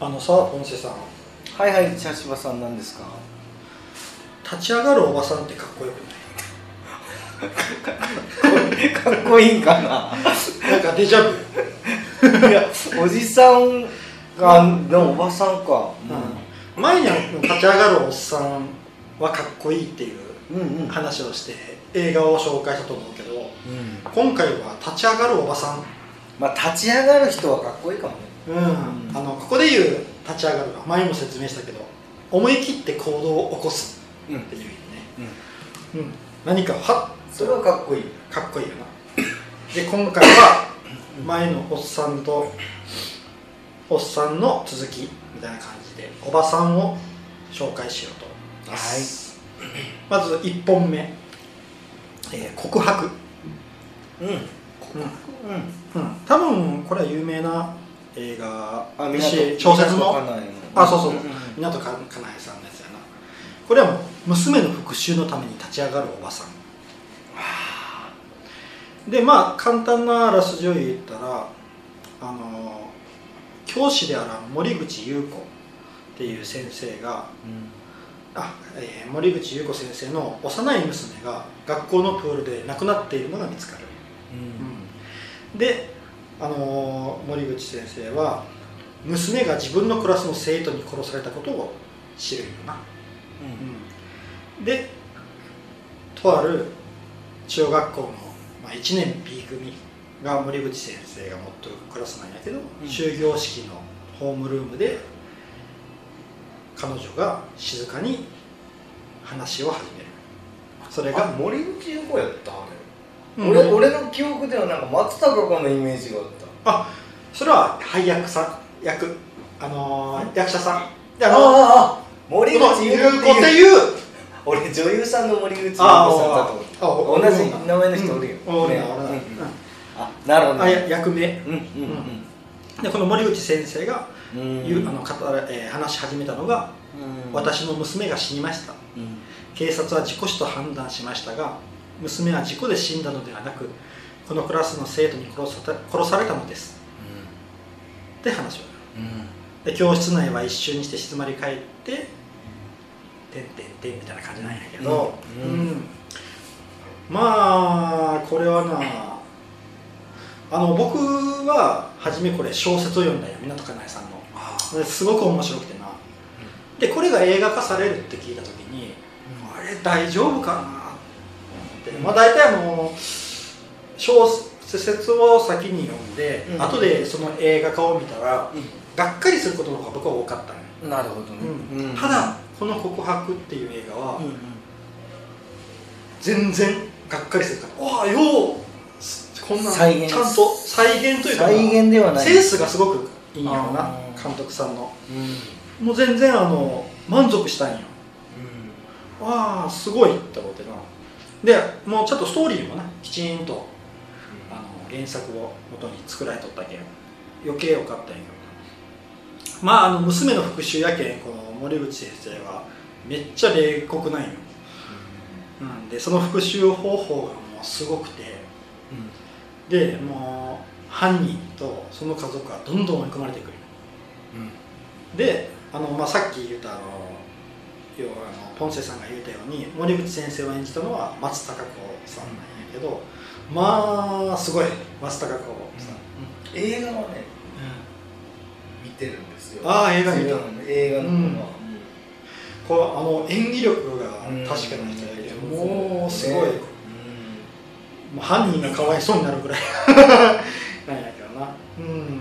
あのさポンセさん。はいはい茶芝さんなんですか？立ち上がるおばさんってかっこよくかっこいいんかな。ないなんかデジャブ。いやおじさんがでもおばさんか。うん。前に立ち上がるおっさんはかっこいいっていううんうん。話をして映画を紹介したと思うけどうん。今回は立ち上がるおばさん？まあ立ち上がる人はかっこいいかもねうん、あのここで言う立ち上がるは前にも説明したけど思い切って行動を起こすうんっていう意味ね、うん、何かはっそれはかっこいい。かっこいいよな。で今回は前のおっさんとおっさんの続きみたいな感じでおばさんを紹介しようとはい。まず1本目、えー告白、うん。うん。うん。うん、多分これは有名な映画。あ小説の？あそうそうう。んうん湊かかなえさんのやつやな。これはもう娘の復讐のために立ち上がるおばさん。でまあ簡単なあらすじを言ったらあの教師である森口優子っていう先生があ、えー森口優子先生の幼い娘が学校のプールで亡くなっているのが見つかる、うん。で、あのー森口先生は娘が自分のクラスの生徒に殺されたことを知るよな、うん。でとある中学校の、まあ、1年 B 組が森口先生が持ってるクラスなんやけど、うん。終業式のホームルームで彼女が静かに話を始める。それあが、森口優子やったあれ、うん俺俺の記憶ではなんか松たか子のイメージがあった。それは配役さん役。あのー役者さん。でああのあ森口優子っていう。俺女優さんの森口優子さんあだと思あった同じ名前の人おるよ、うん。ね。あなるほどあや役名。うんうんでこの森口先生がうん。あの語らえー話し始めたのがうん。私の娘が死にました。うん。警察は事故死と判断しましたが娘は事故で死んだのではなくこのクラスの生徒に殺され殺されたのです。って話を。うん。で教室内は一瞬にして静まり返って「てんてんてん」みたいな感じなんやけど、うん。うん。まあこれはなあの僕は初めこれ小説を読んだよ湊かなえさんの。すごく面白くてな。でこれが映画化されるって聞いた時にあれ大丈夫かなまあ大体あの小説を先に読んで、うん。後でその映画化を見たらうん。がっかりすることの方が僕は多かったなるほどね、うん。ただこの「告白」っていう映画はうんうん。全然がっかりするからわあようこんなちゃんと再現というか再現ではない。センスがすごくいいんやろな監督さんの。うん。もう全然あの満足したんよ。うわあすごいって思ってなでもうちょっとストーリーもなきちんとあの原作を元に作られとったけん余計よかったんやけど。なまああの娘の復讐やけんこの森口先生はめっちゃ冷酷なんよ、うん、でその復讐方法がもうすごくて。でもう犯人とその家族はどんどん追い込まれてくる。であの、まあ、さっき言ったあの要はあのポンセさんが言ったように森口先生を演じたのは松たか子さんなんやけど、まあすごい松たか子さん、映画はね見てるんですよああ映画見たうん映画の方は、うんこうあの演技力が確かな人やけど、もうすごい、もう犯人がかわいそうになるぐらいなんやけどなうん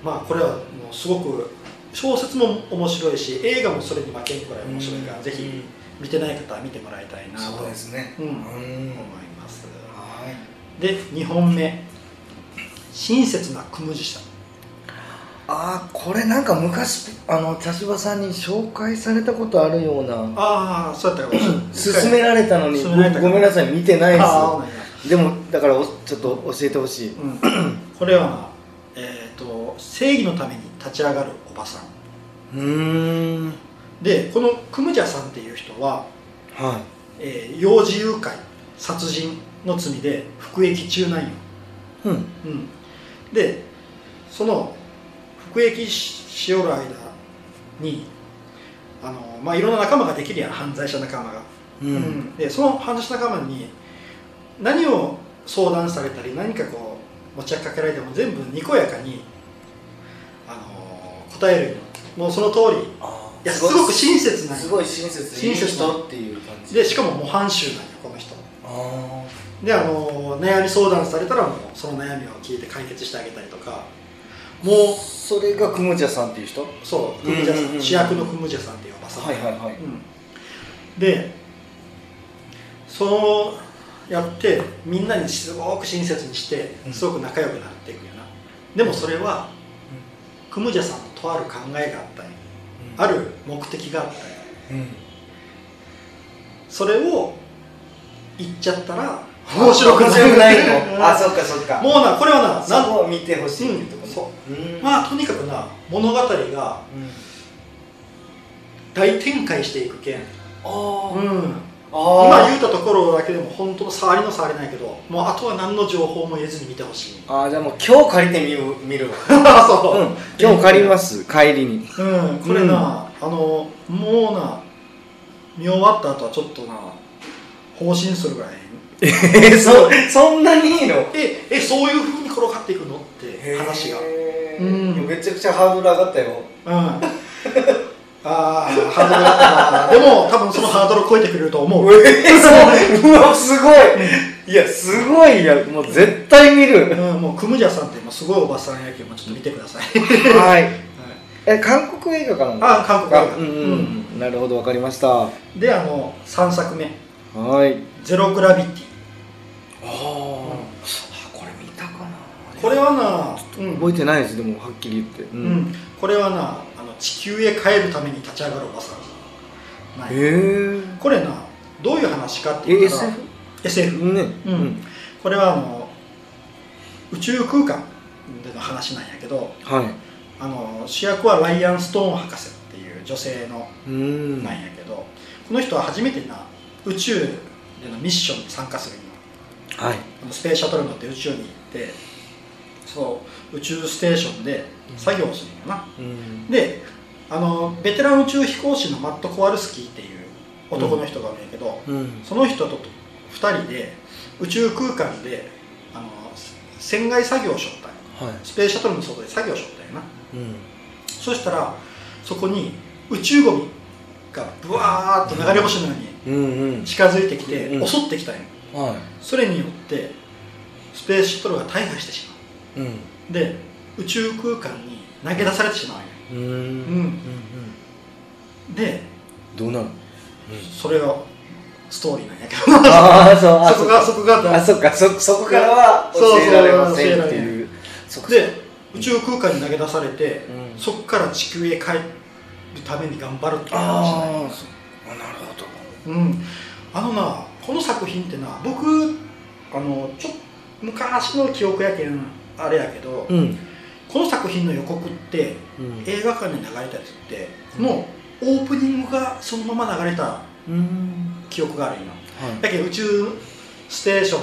まあこれはもうすごく小説も面白いし映画もそれに負けんくらい面白いから、ぜひ見てない方は見てもらいたいなと。そうですね。うん。うん。思います。はい。で2本目。親切なクムジさん。ああこれなんか昔あの茶芝さんに紹介されたことあるようなああそうやったか勧められたのにごめんなさい見てないです。でもだからおちょっと教えてほしい。うん、これは、えー、と正義のために立ち上がるおばさん。うーん。でこのクムジャさんっていう人は、はえー幼児誘拐殺人の罪で服役中なんよ、いうん。うん、でその服役ししおる間にあの、まあ、いろんな仲間ができるやん犯罪者仲間が、ううん。でその犯罪者仲間に何を相談されたり何かこう持ちかけられても全部にこやかに答えるよもうその通り。あいやすごく親切なすごい親切。親切な人。っていう感じ。でしかも模範囚なんよこの人。あであの悩み相談されたらもうその悩みを聞いて解決してあげたりとか。もあそれがクムジャさんっていう人？うそうクムジャさん,、うんうんうん主役のクムジャさんっていうおばさん、はいはいはい。うん、でそうやってみんなにすごく親切にしてうん。すごく仲良くなっていくよな、でもそれはクムジャさんのとある考えがあったんよある目的があったんようん。それを言っちゃったら面白くないうんのあそっかそっか。もうなこれはなそなんこを見てほしいっていうとこう。うん。まあとにかくな物語がうん。大展開していくけん、あー。うん、あー今言うたところだけでも本当の触りの触りないけどもうあとは何の情報も得ずに見てほしい。あーじゃあもう今日借りてみる見るわ。そう、うん。今日借ります帰りに。うん、これな、あのもうな見終わった後はちょっとな放心するぐらい。えそそんなにいいの？ええそういうふうに転がっていくの？って話が。うんめちゃくちゃハードル上がったよ。うんああハードルだったなでも多分そのハードルを超えてくれると思う、えそううわすごい。いやすごいやもう絶対見る。うん、もうクムジャさんってもうすごいおばさんやけどちょっと見てください。はい。え韓国映画かなあ韓国映画。うんうん、うん、なるほどわかりました。はであの3作目。い「ゼログラビティ。あー。あこれ見たかな」これはな、うん覚えてないですでもはっきり言って。ううん、これはなあの地球へ帰るために立ち上がるおばさん。へえ。これなどういう話かっていうと SF? SF、ね。うん。これはあの宇宙空間での話なんやけどはい。あの主役はライアン・ストーン博士っていう女性のうん。なんやけど、この人は初めてな宇宙でのミッションに参加するはい。あのスペースシャトルに乗って宇宙に行ってそう宇宙ステーションで作業をするんよな、うん。であのベテラン宇宙飛行士のマット・コワルスキーっていう男の人がいるんやけど、うん。その人と2人で宇宙空間であの船外作業をしよったんよはい。スペースシャトルの外で作業しよったんやな。うん。そしたらそこに宇宙ゴミがブワーッと流れ星のように近づいてきてうん襲ってきたんよはそれによってスペースシャトルが大破してしまいうん。うで宇宙空間に投げ出されてしまううん。うん。うんでどうなる？それがストーリーなんやけど。ああそうあそこがそこがあそそそこからは教えられませんっていう。で宇宙空間に投げ出されて、うん。そこから地球へ帰るために頑張るっていう話なんあなるほど。うん、あのなこの作品ってな僕あのちょ昔の記憶やけんあれやけど、うん。この作品の予告ってうん。映画館に流れたやつってのオープニングがそのまま流れたうん。記憶があるんよ。はい。だけど宇宙ステーショ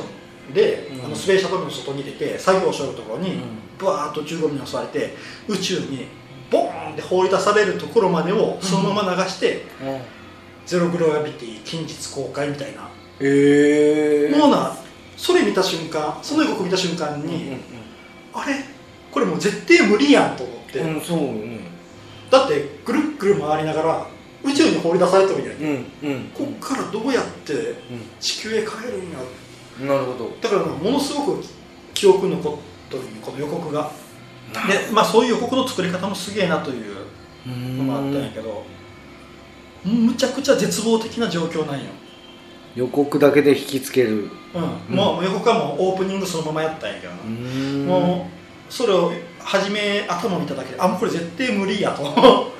ンで、うん。あのスペースシャトルの外に出て作業しよるところに、うん。ブワーッと宙ゴミに襲われて宇宙にボーンって放り出されるところまでをそのまま流して、ゼログラビティ近日公開みたいな、ええもうなそれ見た瞬間その予告見た瞬間うんに、あれ？これもう絶対無理やんと思って、うんうんそうね。だってぐるっぐる回りながら宇宙に放り出されてるんやん、うんうん。こっからどうやって地球へ帰るんやうんなるほど。だからなものすごく記憶に残っとるこの予告が。でまあそういう予告の作り方もすげえなというのもあったんやけどむちゃくちゃ絶望的な状況なんよ、予告だけで引きつける。うん。もう予告はもうオープニングそのままやったんやけどもうそれを初め頭見ただけであもうこれ絶対無理やと。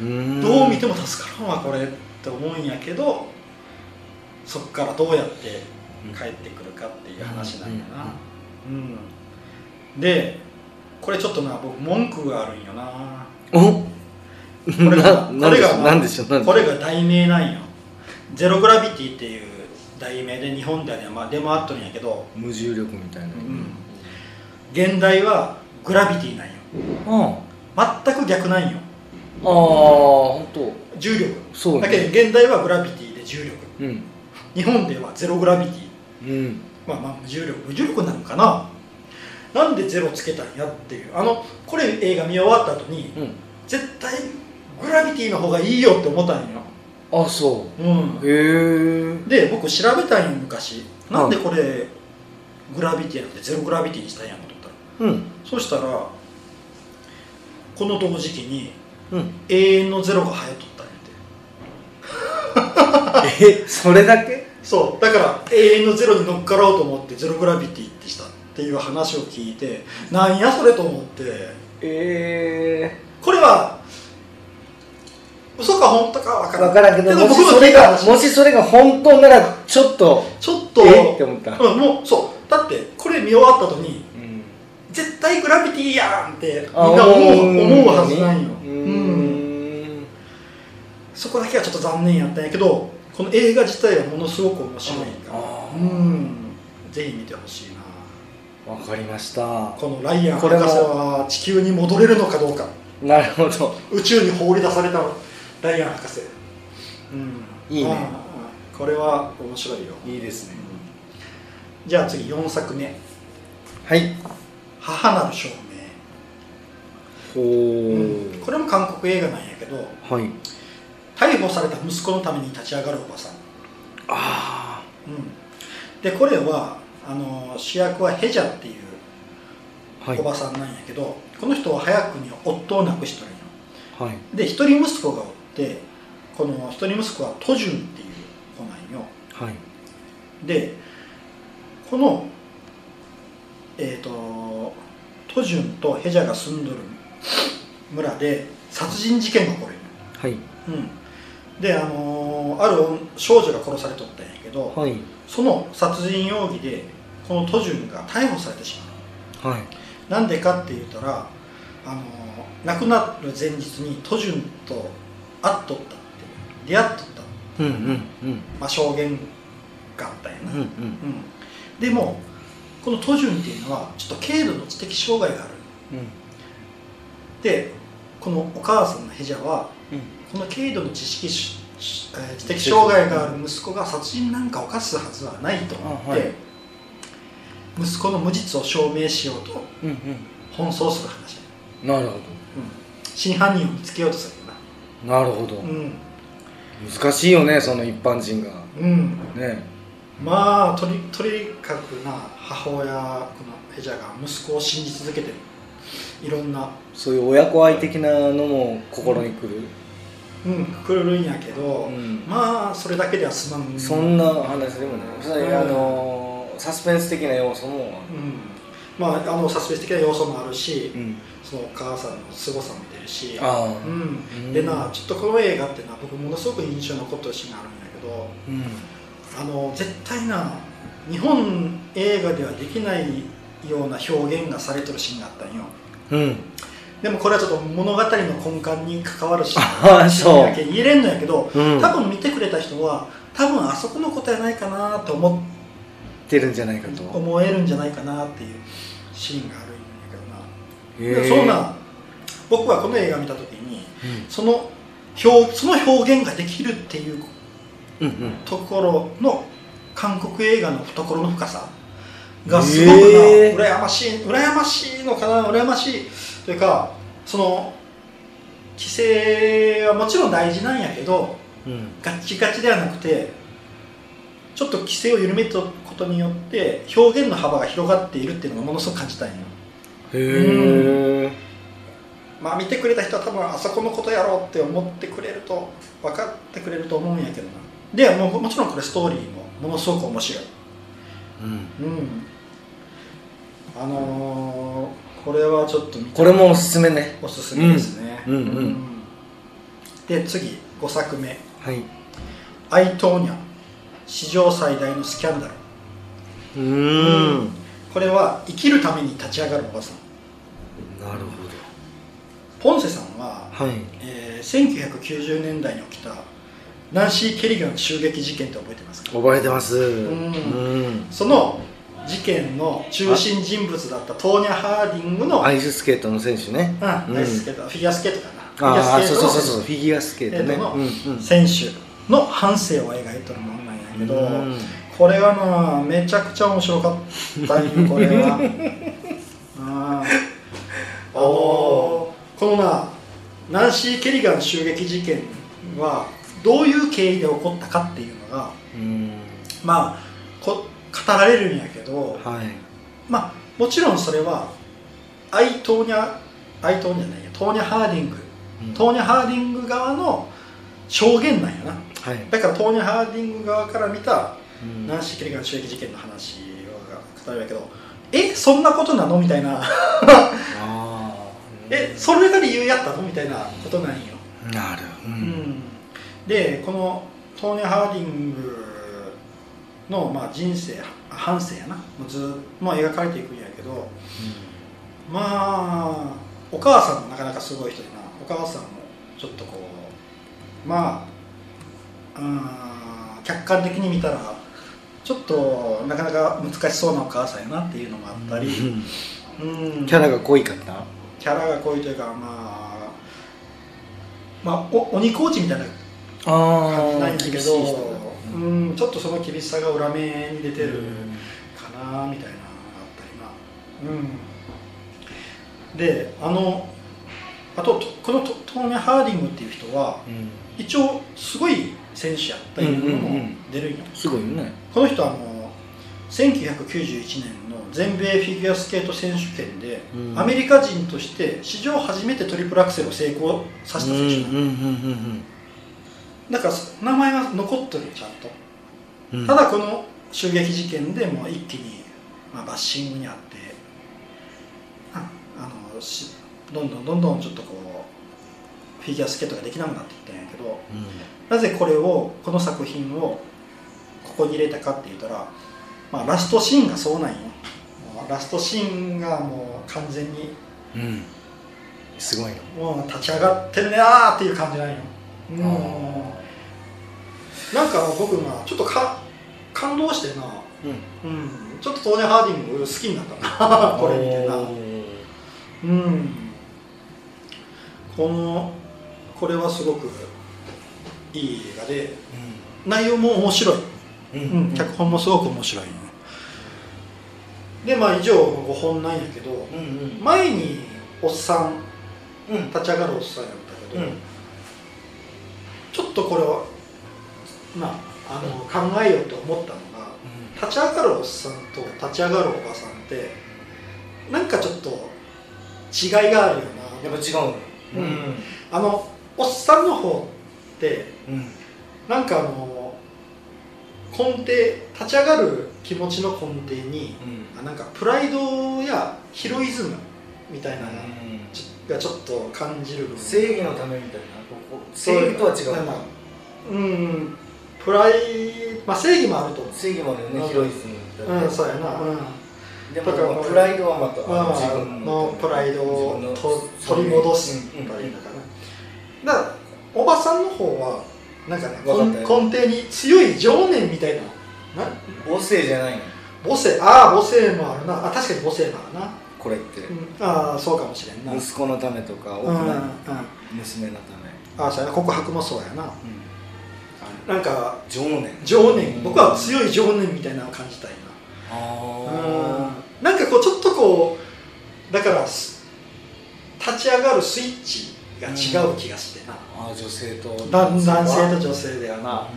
うん。どう見ても助からんわこれって思うんやけどそっからどうやって帰ってくるかっていう話なんやな。うんでこれちょっとな僕文句があるんよな。お？これがなこれがこれが題名なんよ。ゼログラビティっていう題名で日本ではね、まあ、出回っとるんやけど、無重力みたいな。うん、現代はグラビティなんよ。うん。全く逆なんよ。あ本当重力。そうだけど現代はグラビティで重力。うん。日本ではゼログラビティ。うん。まあまあ無重力。無重力なのかな。なんでゼロつけたんやっていう。あのこれ映画見終わった後にうん。絶対グラビティの方がいいよって思ったんよ、あそう。ん。う、へえで僕調べたんよ昔。なんでこれグラビティじゃなくてゼログラビティにしたんやろと思ったらうん。そしたらこの同時期にうん。永遠のゼロが流行っとったんやて。えそれだけ？そう。だから永遠のゼロに乗っかろうと思ってゼログラビティってしたっていう話を聞いてなんやそれと思って。えこれは嘘か本当かわえからん。分からんけどもしそれがもしそれが本当ならちょっとちょっとえって思った。うん、もうそう。だってこれ見終わった後にうん。絶対グラビティやんってあみんな思う思うはずないよ。そこだけはちょっと残念やったんやけどこの映画自体はものすごく面白いからうん。ぜひ見てほしいな。わかりました。このライアン博士は地球に戻れるのかどうか。なるほど。宇宙に放り出されたライアン博士。うん。いいね。ああこれは面白いよ。いいですね。じゃあ次4作目。はい「母なる証ほ明」うこれも韓国映画なんやけどはい。逮捕された息子のために立ち上がるおばさん、あうん、でこれはあの主役はヘジャっていうあはい。おばさんなんやけど、この人は早くに夫を亡くしとるんよ。はい。で一人息子がおってこの一人息子はトジュンっていう子なんよ。はい。でこのえっ、とトジュンとヘジャが住んどる村で殺人事件が起こる。はい。うん。であのーある女少女が殺されとったんやけど、はい。その殺人容疑でこのトジュンが逮捕されてしまう。はい。なんでかって言ったら、あのー亡くなる前日にトジュンと会っとったって。出会っとった、うんうんうん。まあ、証言があったんやな、うんうん。うん。でもこのトジュンっていうのはちょっと軽度の知的障害がある。でこのお母さんのヘジャはうん。この軽度の知識知的障害がある息子が殺人なんか犯すはずはないと思って、あはい。息子の無実を証明しようとうんうん。奔走する話、なるほうん、真犯人を見つけようとするなるほど。なうん、難しいよねその一般人が。うん、ね。まあとにとにかくな母親このヘジャが息子を信じ続けてる。いろんなそういう親子愛的なのも心にくる。うん。来るんやけど、うん。まあそれだけでは済まん。そんな話でもない。それうんあのサスペンス的な要素もうんまああのサスペンス的な要素もあるし、うん。そのお母さんの凄さも出るしううん。ん、でなちょっとこの映画ってな僕ものすごく印象に残ってるシーンがあるんだけどうん。あの絶対な日本映画ではできないような表現がされてるシーンがあったんよ。うん。でもこれはちょっと物語の根幹に関わるシー ああンそう。だけ言えれんのやけど、うん。多分見てくれた人は多分あそこのことやないかなと思出るんじゃないかと。思えるんじゃないかなっていうシーンがあるんやけどな、へえ。そんな僕はこの映画見た時にうん。その表その表現ができるっていうところの韓国映画の懐の深さがすごくな、へー羨ましい羨ましいのかな羨ましいというかその規制はもちろん大事なんやけどうん。ガッチガチではなくてちょっと規制を緩めたことによって表現の幅が広がっているっていうのがものすごく感じたんよ。へえまあ見てくれた人は多分あそこのことやろうって思ってくれると分かってくれると思うんやけどな。でもうもちろんこれストーリーもものすごく面白い。うん。うん。あのーこれはちょっとこれもおすすめね。おすすめですね、うん。うんうん。で次5作目。はい「アイトーニャ史上最大のスキャンダル。うーん」これは生きるために立ち上がるおばさん。なるポンセさんは、ほどはい。えー1990年代に起きたナンシー・ケリガン襲撃事件って覚えてますか？覚えてます。ん。うん。その事件の中心人物だったトーニャ・ハーディングのアイススケートの選手ね。うんうん。アイススケートフィギュアスケートかな。ああそうそうそうフそうフィギュアスケートね。のうんうん。選手の半生を描いてるものけど、うん。これがなめちゃくちゃ面白かったよ これは。あー。あのーこのなナンシー・ケリガン襲撃事件はどういう経緯で起こったかっていうのがうん。まあこ語られるんやけどはい。まあもちろんそれはアイ・トーニャアイ・トーニャないやトーニャ・ハーディング。トーニャ・ハーディング側の証言なんやなはい。だからトーニャ・ハーディング側から見たうん。ナンシー・ケリガン襲撃事件の話が語られるけどえそんなことなのみたいな。あ えそれが理由やったのみたいなことなんよ、あなるううん。ん、でこのトーニャ・ハーディングの、まあ、人生半生やな。もうずっと、まあ、描かれていくんやけどまあお母さんもなかなかすごい人でな。お母さんもちょっとこうまあうん。客観的に見たらちょっとなかなか難しそうなお母さんやなっていうのもあったり、うん。キャラが濃いかったキャラが濃いというかまあまあお鬼コーチみたいな感じなんやけどうんちょっとその厳しさが裏目に出てるかなみたいなあったりなうん。であのあととこのトトーニャ・ハーディングっていう人は一応すごい選手やったんうんうん出るん。よ、すごいよね。この人はあの1991年の全米フィギュアスケート選手権で、うん。アメリカ人として史上初めてトリプルアクセルを成功させた選手なの、んだから名前が残ってるちゃんと、うん。ただこの襲撃事件でもう一気に、まあ、バッシングにあってああのしどんどんどんどんちょっとこうフィギュアスケートができなくなっていったんやけどなぜこれをこの作品をここに入れたかって言ったら、まあ、ラストシーンがそうなんよ。もうラストシーンがもう完全にうん。うんすごいの。もう立ち上がってるねあーっていう感じなんようんなんか僕まあちょっとか感動してな、うん。うん、ちょっとトーニー・ハーディング好きになったな。これ見てな。うん。このこれはすごくいい映画で内容も面白い、うん。うん、脚本もすごく面白い、でまあ以上5本なんやけどうんうん。前におっさんうん。立ち上がるおっさんやったけど、うん。ちょっとこれはまああの考えようと思ったのが立ち上がるおっさんと立ち上がるおばさんってなんかちょっと違いがあるよな。やっぱ違うの。うん。あのおっさんの方ってうん。なんかあの根底立ち上がる気持ちの根底にあなんかプライドやヒロイズムみたいなのがちょっと感じる部分正義のためみたいな正義とは違う。うんプライまあ正義もあると。思う正義もあるようん。ねヒロイズムみたいなうんそうやな。うん。でだからもプライドはまたまあ自分のプライドを取り戻すうんうんというのかなだからおばさんの方はなんかね根根底に強い情念みたいな。な？母性じゃないの。母性。ああ母性もあるな。あ確かに母性もあるな、これって。うん、ああそうかもしれんな。息子のためとかうんうん。奥の娘のため。ああそうやな。告白もそうやな。あなんか情念。情念。僕は強い情念みたいなのを感じたいな。あうん。なんかこうちょっとこうだからす立ち上がるスイッチが違う気がしてな、あ女性とだ男性と女性ではな、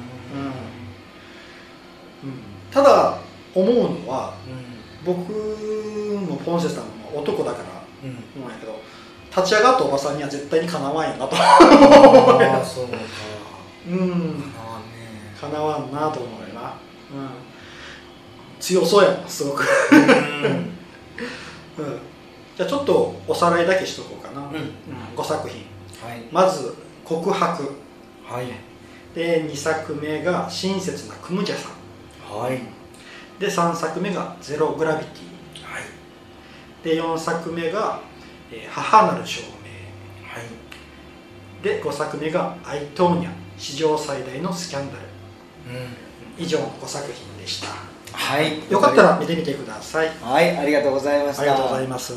うん。うん。ただ思うのは僕もポンセさんも男だからうん。うん思うんやけど立ち上がったおばさんには絶対にかなわんやなと。ああそうか。うん。あかなわんなと思うよな、うん、強そうやなすごく、うん、じゃあちょっとおさらいだけしとこうかな、うん。うん5作品。はい。まず「告白。はい」で2作目が「親切なクムジャさん。はい」で3作目が「ゼログラビティ。はい」で4作目が「えー母なる証明。はい」で5作目が「アイトーニャ。史上最大のスキャンダル。うん」以上の5作品でしたはい。よかったら見てみてください。はいありがとうございました。ありがとうございます